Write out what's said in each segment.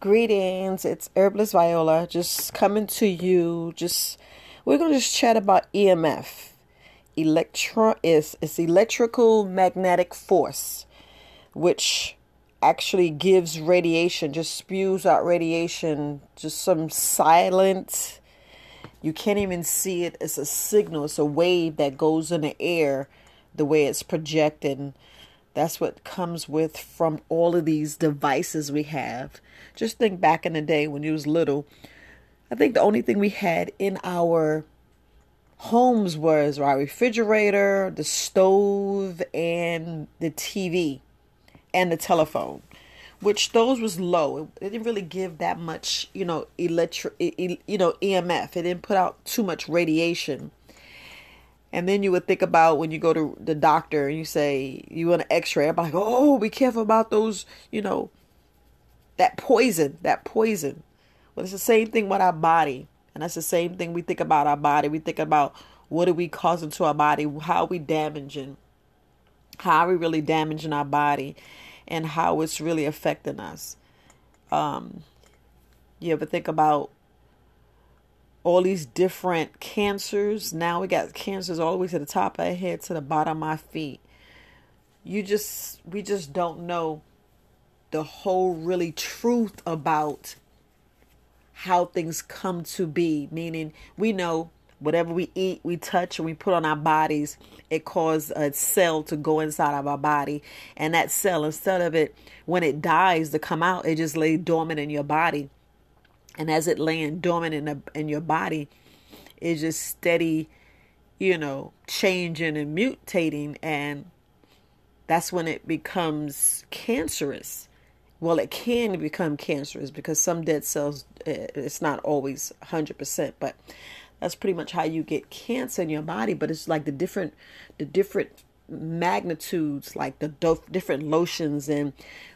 Greetings, it's Herbalist Viola, just coming to you. Just we're gonna just chat about EMF. Electro is it's electrical magnetic force, which actually gives radiation, just spews out radiation, just some silent. You can't even see it. It's a signal. It's a wave that goes in the air, the way it's projected. that's what comes with from all of these devices we have. Just think back in the day when you was little. I think the only thing we had in our homes was our refrigerator, the stove, and the TV and the telephone. Which those was low. It didn't really give that much, you know, electric, you know, EMF. It didn't put out too much radiation and then you would think about when you go to the doctor and you say you want an x-ray. I'm like, oh, be careful about those, you know, that poison, that poison. Well, it's the same thing with our body. And that's the same thing we think about our body. We think about what are we causing to our body? How are we damaging? How are we really damaging our body? And how it's really affecting us. Um, you ever think about all these different cancers. Now we got cancers all the way to the top of our head to the bottom of our feet. You just, we just don't know the whole really truth about how things come to be. Meaning, we know whatever we eat, we touch, and we put on our bodies, it causes a cell to go inside of our body. And that cell, instead of it, when it dies to come out, it just lay dormant in your body and as it laying dormant in, the, in your body is just steady you know changing and mutating and that's when it becomes cancerous well it can become cancerous because some dead cells it's not always 100% but that's pretty much how you get cancer in your body but it's like the different the different magnitudes like the different lotions and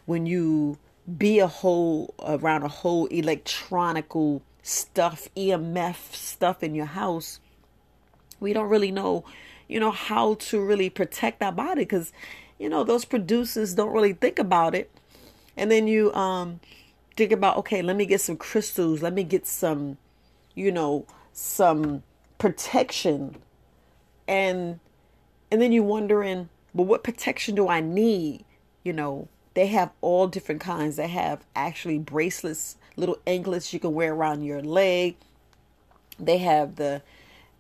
when you be a whole around a whole electronical stuff, EMF stuff in your house, we don't really know, you know, how to really protect our body because, you know, those producers don't really think about it. And then you um think about, okay, let me get some crystals, let me get some, you know, some protection. And and then you're wondering, well, what protection do I need? You know, they have all different kinds. They have actually bracelets, little anklets you can wear around your leg. They have the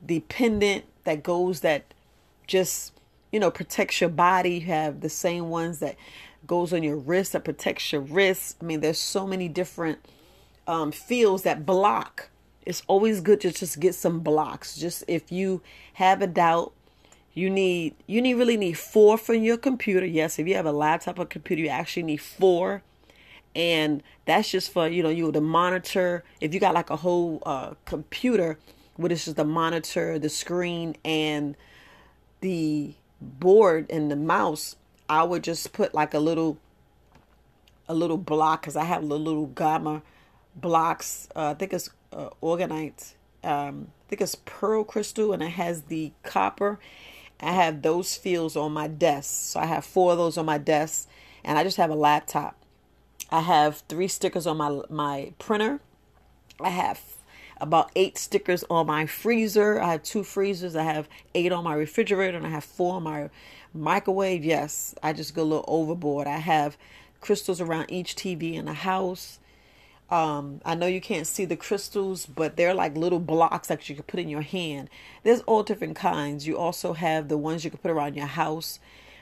the pendant that goes that just you know protects your body. You have the same ones that goes on your wrist that protects your wrist. I mean, there's so many different um, fields that block. It's always good to just get some blocks. Just if you have a doubt, you need you need really need four for your computer. Yes, if you have a laptop or computer, you actually need four. And that's just for, you know, you to monitor. If you got like a whole uh, computer, is just the monitor, the screen, and the board and the mouse, I would just put like a little a little block because I have little, little gamma blocks. Uh, I think it's uh, orgonite. Um, I think it's pearl crystal, and it has the copper I have those fields on my desk. So I have four of those on my desk, and I just have a laptop. I have three stickers on my my printer. I have about eight stickers on my freezer. I have two freezers. I have eight on my refrigerator, and I have four on my microwave. Yes, I just go a little overboard. I have crystals around each TV in the house. Um, I know you can't see the crystals, but they're like little blocks that you can put in your hand. There's all different kinds. You also have the ones you can put around your house.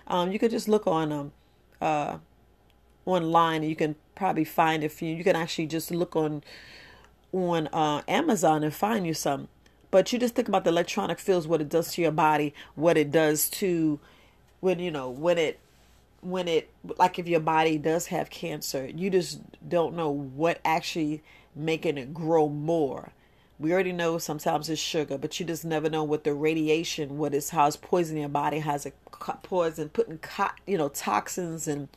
Um, you could just look on um, uh, online, and you can probably find a few. You can actually just look on on uh, Amazon and find you some. But you just think about the electronic fields, what it does to your body, what it does to when you know when it when it like if your body does have cancer you just don't know what actually making it grow more. We already know sometimes it's sugar but you just never know what the radiation what is how it's poisoning your body has a poison putting you know toxins and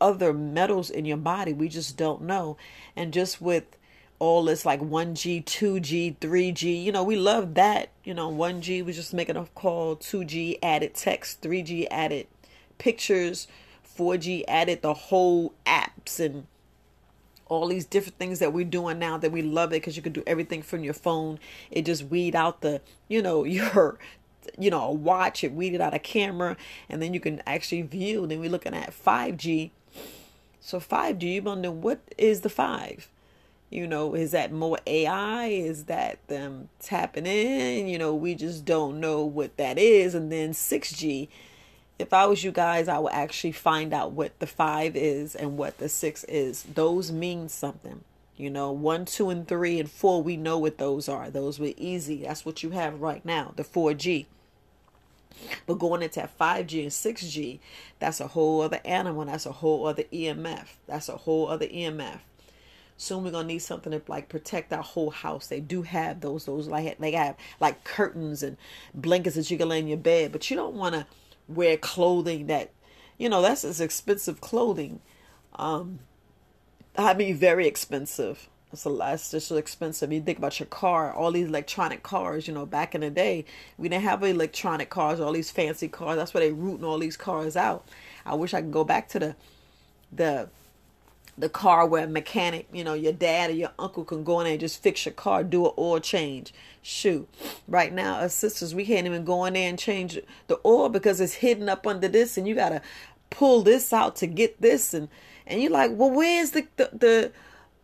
other metals in your body. We just don't know. And just with all this like 1G, 2G, 3G. You know, we love that. You know, 1G was just making a call, 2G added text, 3G added pictures. 4G added the whole apps and all these different things that we're doing now that we love it because you can do everything from your phone. It just weed out the, you know, your, you know, a watch. It weeded out a camera, and then you can actually view. Then we're looking at 5G. So 5G, you wonder what is the five? You know, is that more AI? Is that them tapping in? You know, we just don't know what that is. And then 6G if I was you guys, I would actually find out what the five is and what the six is. Those mean something. You know, one, two, and three, and four, we know what those are. Those were easy. That's what you have right now, the 4G. But going into 5G and 6G, that's a whole other animal. That's a whole other EMF. That's a whole other EMF. Soon we're gonna need something to like protect our whole house. They do have those, those like they have like curtains and blankets that you can lay in your bed, but you don't want to wear clothing that, you know, that's as expensive clothing. Um, I mean, very expensive. It's a lot. It's just so expensive. You think about your car, all these electronic cars. You know, back in the day, we didn't have electronic cars, all these fancy cars. That's why they're rooting all these cars out. I wish I could go back to the, the the car where a mechanic, you know, your dad or your uncle can go in there and just fix your car, do an oil change. Shoot. Right now, us sisters, we can't even go in there and change the oil because it's hidden up under this and you gotta pull this out to get this and and you're like, well where's the the, the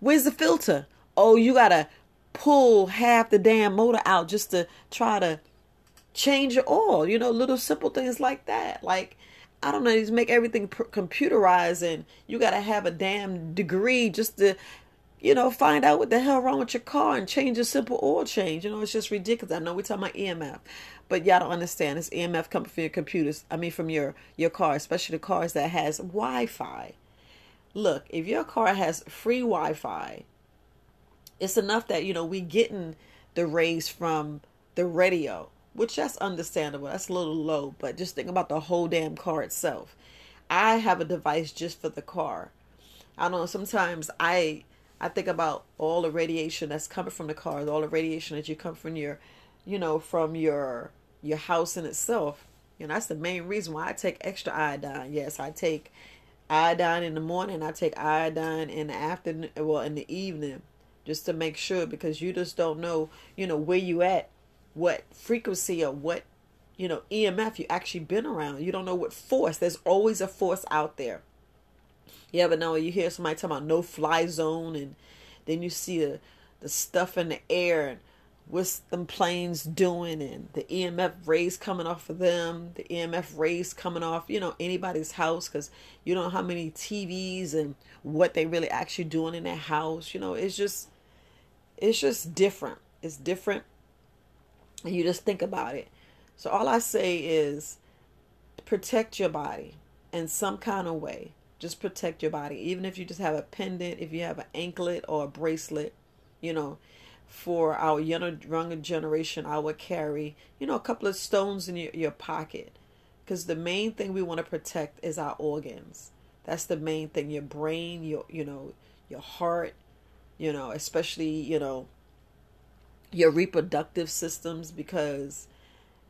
where's the filter? Oh, you gotta pull half the damn motor out just to try to change your oil. You know, little simple things like that. Like I don't know, just make everything computerized and you got to have a damn degree just to, you know, find out what the hell wrong with your car and change a simple oil change. You know, it's just ridiculous. I know we're talking about EMF, but y'all don't understand. It's EMF coming from your computers. I mean, from your, your car, especially the cars that has Wi-Fi. Look, if your car has free Wi-Fi, it's enough that, you know, we getting the rays from the radio which that's understandable. That's a little low, but just think about the whole damn car itself. I have a device just for the car. I don't know. Sometimes I I think about all the radiation that's coming from the car, all the radiation that you come from your, you know, from your your house in itself. You know, that's the main reason why I take extra iodine. Yes, I take iodine in the morning. I take iodine in the afternoon, well, in the evening, just to make sure because you just don't know, you know, where you at what frequency or what you know EMF you actually been around. You don't know what force. There's always a force out there. You ever know you hear somebody talking about no fly zone and then you see the the stuff in the air and what's them planes doing and the EMF rays coming off of them, the EMF rays coming off, you know, anybody's house because you don't know how many TVs and what they really actually doing in their house. You know, it's just it's just different. It's different and you just think about it. So all I say is protect your body in some kind of way. Just protect your body. Even if you just have a pendant, if you have an anklet or a bracelet, you know, for our younger, younger generation, I would carry, you know, a couple of stones in your, your pocket. Because the main thing we want to protect is our organs. That's the main thing. Your brain, your, you know, your heart, you know, especially, you know, your reproductive systems because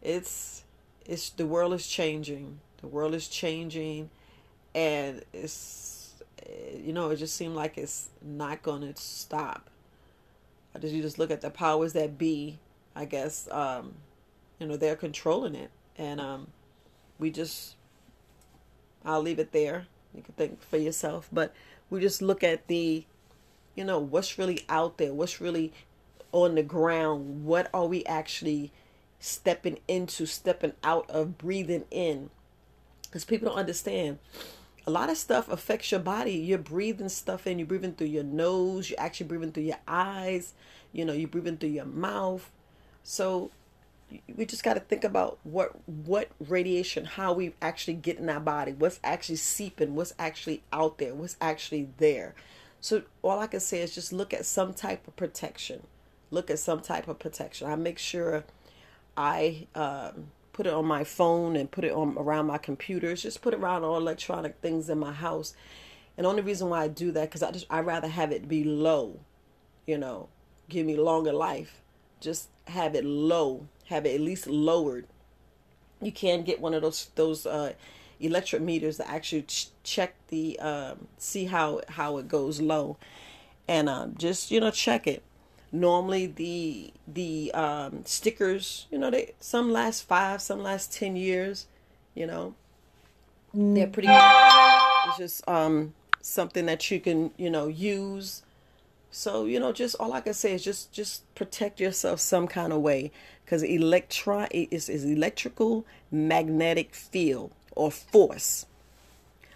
it's it's the world is changing. The world is changing and it's you know it just seemed like it's not going to stop. I just you just look at the powers that be i guess um you know they're controlling it. And um we just i'll leave it there. You can think for yourself. But we just look at the you know what's really out there what's really on the ground, what are we actually stepping into, stepping out of, breathing in? Because people don't understand. A lot of stuff affects your body. You're breathing stuff in. You're breathing through your nose. You're actually breathing through your eyes. You know, you're breathing through your mouth. So we just got to think about what what radiation, how we actually get in our body, what's actually seeping, what's actually out there, what's actually there. So all I can say is just look at some type of protection look at some type of protection. I make sure I um, put it on my phone and put it on around my computers. Just put it around all electronic things in my house. And only reason why I do that because I just I rather have it be low, you know, give me longer life. Just have it low, have it at least lowered. You can get one of those those uh, electric meters that actually ch- check the um, see how how it goes low and um, just you know check it. Normally the the um, stickers, you know, they some last five, some last ten years. You know, they're pretty. It's just um, something that you can you know use. So you know, just all I can say is just just protect yourself some kind of way because electron is is electrical magnetic field or force.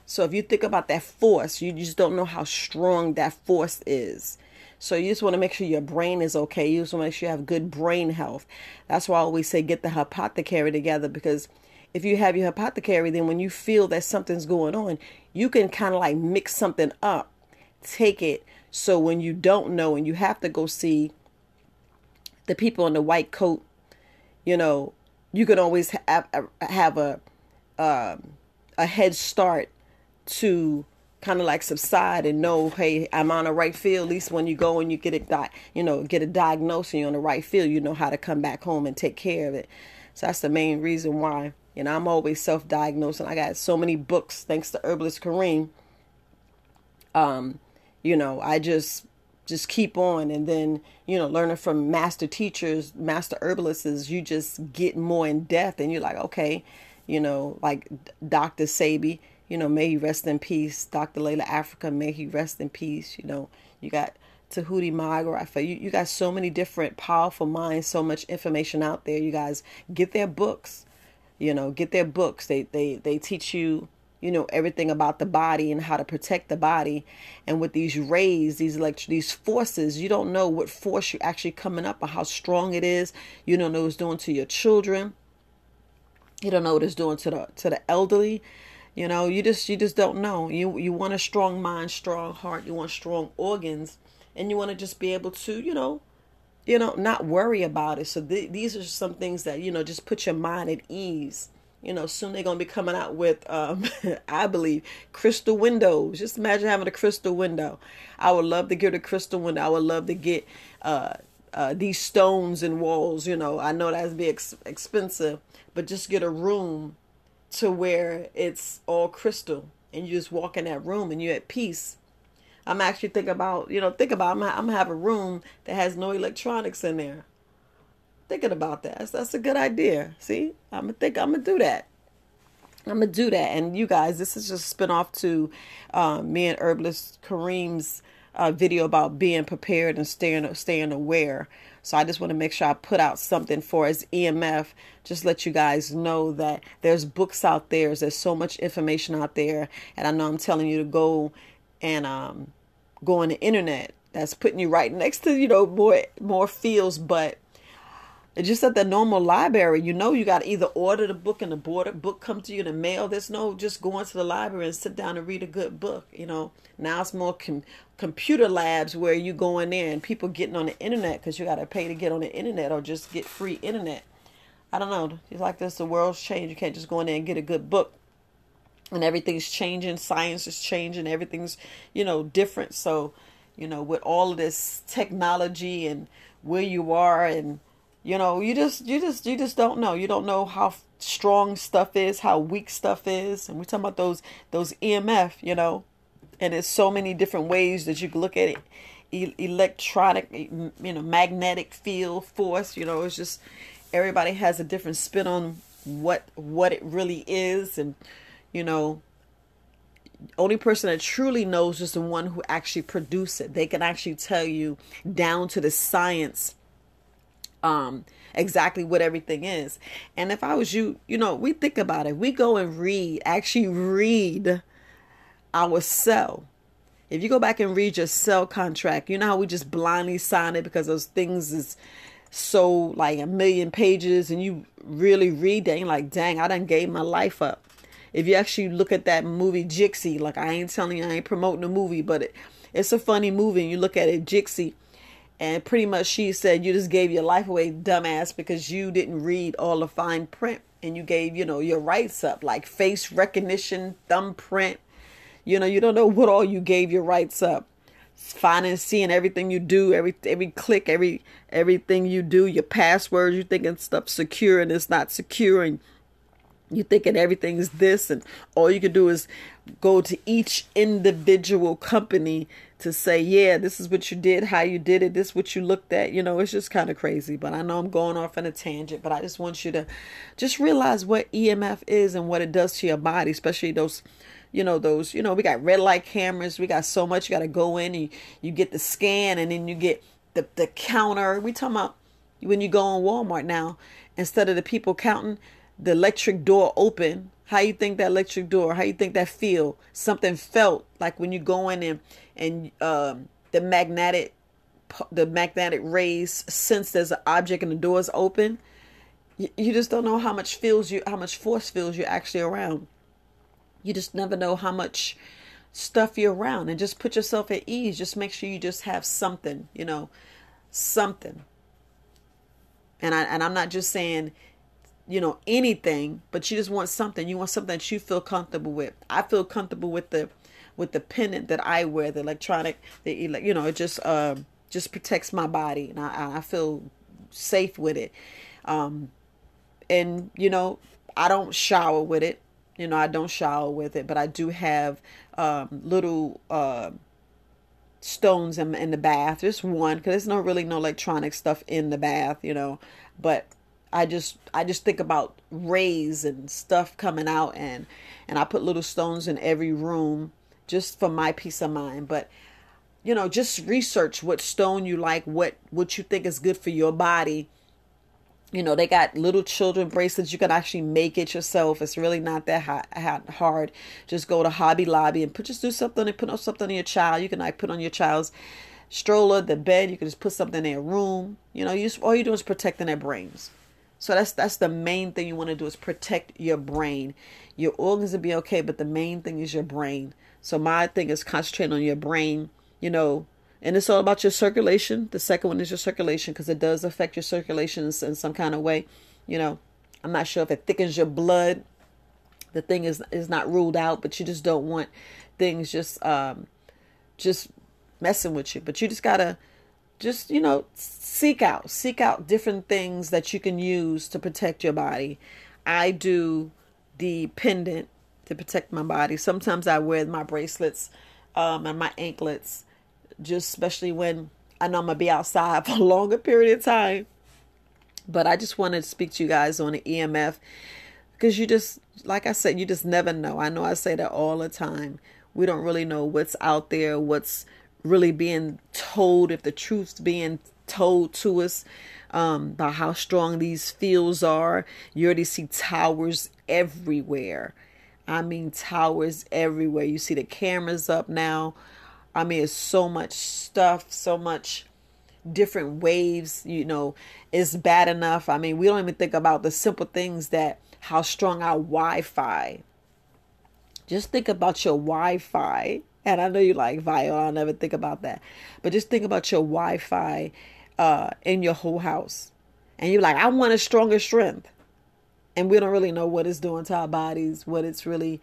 So if you think about that force, you just don't know how strong that force is. So you just want to make sure your brain is okay. You just want to make sure you have good brain health. That's why I always say get the apothecary together because if you have your apothecary, then when you feel that something's going on, you can kind of like mix something up, take it. So when you don't know and you have to go see the people in the white coat, you know, you can always have, have a um, a head start to kind of like subside and know, hey, I'm on the right field. At least when you go and you get it, di- you know, get a diagnosis, you're on the right field. You know how to come back home and take care of it. So that's the main reason why. You know, I'm always self-diagnosing. I got so many books thanks to Herbalist Kareem. Um, you know, I just just keep on and then you know learning from master teachers master herbalists you just get more in depth and you're like okay you know like dr Sebi you know, may he rest in peace. Dr. Llaila Afrika, may he rest in peace. You know, you got Tahuti Magrafa. You, you got so many different powerful minds, so much information out there. You guys get their books. You know, get their books. They they they teach you, you know, everything about the body and how to protect the body. And with these rays, these elect these forces, you don't know what force you're actually coming up or how strong it is. You don't know what it's doing to your children. You don't know what it's doing to the to the elderly. You know, you just you just don't know. You you want a strong mind, strong heart. You want strong organs, and you want to just be able to, you know, you know, not worry about it. So th- these are some things that you know just put your mind at ease. You know, soon they're gonna be coming out with, um, I believe, crystal windows. Just imagine having a crystal window. I would love to get a crystal window. I would love to get uh, uh, these stones and walls. You know, I know that's be ex- expensive, but just get a room to where it's all crystal and you just walk in that room and you're at peace. I'm actually thinking about, you know, think about, I'm, gonna have a room that has no electronics in there. Thinking about that. That's, that's a good idea. See, I'm gonna think, I'm gonna do that. I'm gonna do that. And you guys, this is just spin off to um, me and herbalist Kareem's uh, video about being prepared and staying staying aware. So I just want to make sure I put out something for as EMF. Just let you guys know that there's books out there. There's so much information out there, and I know I'm telling you to go and um, go on the internet. That's putting you right next to you know more more fields, but just at the normal library, you know, you got to either order the book and the border book come to you in the mail. There's no just going to the library and sit down and read a good book. You know, now it's more com- computer labs where you go in there and people getting on the internet because you got to pay to get on the internet or just get free internet. I don't know. It's like this. The world's changed. You can't just go in there and get a good book. And everything's changing. Science is changing. Everything's, you know, different. So, you know, with all of this technology and where you are and you know you just you just you just don't know. You don't know how strong stuff is how weak stuff is. And we're talking about those those emf you know? And there's so many different ways that you can look at it. E- electronic you know magnetic field force you know it's just everybody has a different spin on what what it really is. And you know only person that truly knows is the one who actually produced it. They can actually tell you down to the science um exactly what everything is. And if I was you, you know, we think about it. We go and read, actually read our cell. If you go back and read your cell contract, you know how we just blindly sign it because those things is so like a million pages and you really read that, you're like, dang, I done gave my life up. If you actually look at that movie Jexi, like I ain't telling you, I ain't promoting the movie, but it, it's a funny movie and you look at it, Jexi, and pretty much she said, You just gave your life away, dumbass, because you didn't read all the fine print and you gave, you know, your rights up, like face recognition, thumbprint. You know, you don't know what all you gave your rights up. Finding, seeing everything you do, every every click, every everything you do, your passwords, you thinking stuff secure and it's not secure, and you thinking everything's this and all you can do is go to each individual company to say yeah this is what you did how you did it this is what you looked at. You know it's just kind of crazy but i know i'm going off on a tangent but i just want you to just realize what emf is and what it does to your body especially those you know those you know we got red light cameras we got so much you got to go in and you, you get the scan and then you get the, the counter. We talking about when you go on walmart now instead of the people counting the electric door open how you think that electric door how you think that feel? Something felt like when you go in and and um, the magnetic the magnetic rays sense there's an object and the door is open you, you just don't know how much feels you how much force feels you're actually around. You just never know how much stuff you're around and just put yourself at ease. Just make sure you just have something you know something. And I and I'm not just saying you know anything but you just want something. You want something that you feel comfortable with. I feel comfortable with the with the pendant that i wear the electronic the you know it just uh, just protects my body and i i feel safe with it. Um and you know i don't shower with it. You know i don't shower with it but i do have um little uh stones in, in the bath. Just one because there's no really no electronic stuff in the bath you know but I just I just think about rays and stuff coming out and and I put little stones in every room just for my peace of mind. But you know, just research what stone you like, what what you think is good for your body. You know, they got little children bracelets. You can actually make it yourself. It's really not that hard. Just go to Hobby Lobby and put just do something and put on something on your child. You can like put on your child's stroller, the bed. You can just put something in their room. You know, you just, all you do is protecting their brains. So that's that's the main thing you want to do is protect your brain. Your organs will be okay, but the main thing is your brain. So my thing is concentrating on your brain, you know, and it's all about your circulation. The second one is your circulation because it does affect your circulation in some kind of way. You know, I'm not sure if it thickens your blood. The thing is is not ruled out, but you just don't want things just um just messing with you. But you just gotta just you know seek out seek out different things that you can use to protect your body. I do the pendant to protect my body. Sometimes i wear my bracelets um, and my anklets just especially when i know i'm gonna be outside for a longer period of time. But i just wanted to speak to you guys on the emf because you just like i said you just never know. I know i say that all the time. We don't really know what's out there what's really being told, if the truth's being told to us um, about how strong these fields are. You already see towers everywhere. I mean, towers everywhere. You see the cameras up now. I mean, it's so much stuff, so much different waves. You know, it's bad enough. I mean, we don't even think about the simple things that how strong our Wi Fi. Just think about your Wi Fi and I know you like Viola, I'll never think about that. But just think about your Wi Fi uh, in your whole house. And you're like, I want a stronger strength. And we don't really know what it's doing to our bodies, what it's really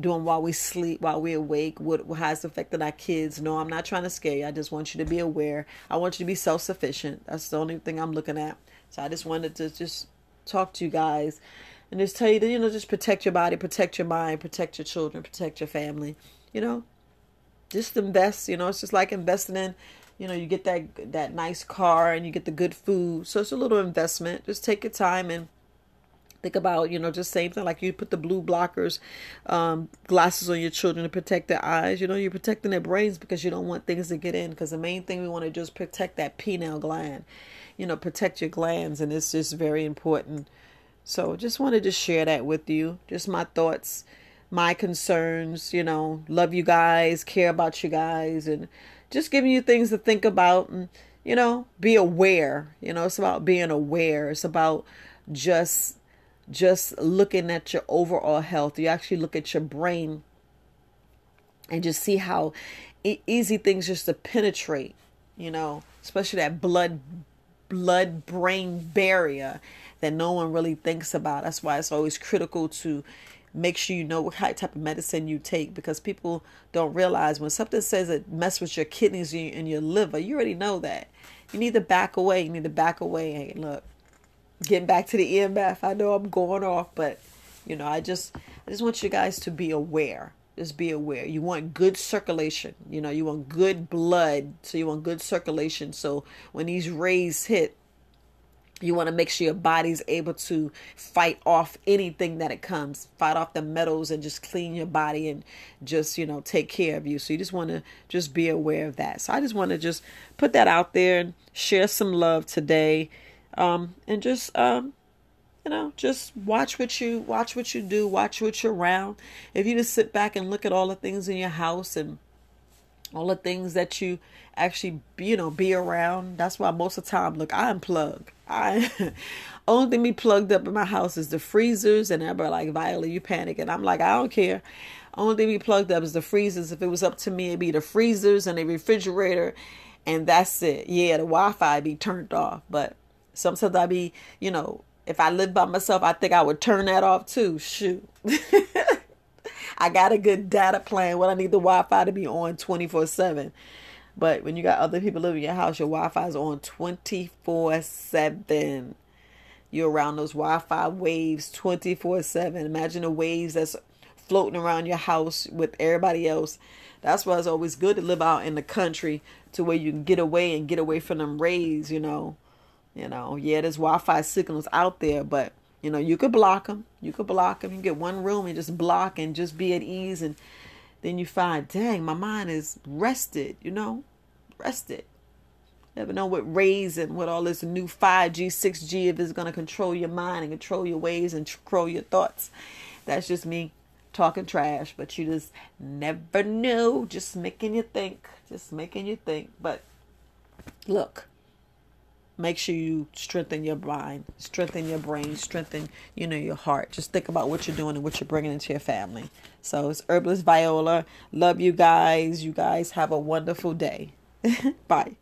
doing while we sleep, while we're awake, what how it's affected our kids. No, I'm not trying to scare you. I just want you to be aware. I want you to be self sufficient. That's the only thing I'm looking at. So I just wanted to just talk to you guys and just tell you that, you know, just protect your body, protect your mind, protect your children, protect your family. You know, just invest you know it's just like investing in you know you get that that nice car and you get the good food. So it's a little investment. Just take your time and think about you know just same thing like you put the blue blockers um, glasses on your children to protect their eyes. You know you're protecting their brains because you don't want things to get in because the main thing we want to do is protect that pineal gland you know protect your glands and it's just very important. So just wanted to share that with you. Just my thoughts my concerns, you know, love you guys, care about you guys, and just giving you things to think about and, you know, be aware. You know, it's about being aware. It's about just just looking at your overall health. You actually look at your brain and just see how easy things just to penetrate, you know, especially that blood blood brain barrier that no one really thinks about. That's why it's always critical to make sure you know what type of medicine you take because people don't realize when something says it mess with your kidneys and your liver, you already know that. You need to back away. You need to back away. Hey, look, getting back to the EMF. I know I'm going off, but You know, I just I just want you guys to be aware. Just be aware. You want good circulation. You know, you want good blood. So you want good circulation. So when these rays hit, you want to make sure your body's able to fight off anything that it comes fight off the metals and just clean your body and just you know take care of you. So you just want to just be aware of that. So i just want to just put that out there and share some love today. Um and just um you know just watch what you watch what you do watch what you're around. If you just sit back and look at all the things in your house and all the things that you actually you know be around. That's why most of the time look i unplug. I only thing be plugged up in my house is the freezers and everybody like viola you panic and i'm like i don't care. Only thing be plugged up is the freezers. If it was up to me it'd be the freezers and the refrigerator and that's it. Yeah the wi-fi be turned off but sometimes i be you know if i live by myself i think i would turn that off too. Shoot I got a good data plan when I need the Wi Fi to be on 24 7. But when you got other people living in your house, your Wi Fi is on 24 7. You're around those Wi Fi waves 24 7. Imagine the waves that's floating around your house with everybody else. That's why it's always good to live out in the country to where you can get away and get away from them rays, you know. You know, yeah, there's Wi Fi signals out there, but you know, you could block them. You could block them. You get one room and just block and just be at ease. And then you find, dang, my mind is rested, you know, rested. Never know what rays and what all this new 5G, 6G, if it's going to control your mind and control your ways and control your thoughts. That's just me talking trash, but you just never know. Just making you think. Just making you think. But look, make sure you strengthen your mind, strengthen your brain, strengthen, you know, your heart. Just think about what you're doing and what you're bringing into your family. So it's Herbalist Viola. Love you guys. You guys have a wonderful day. Bye.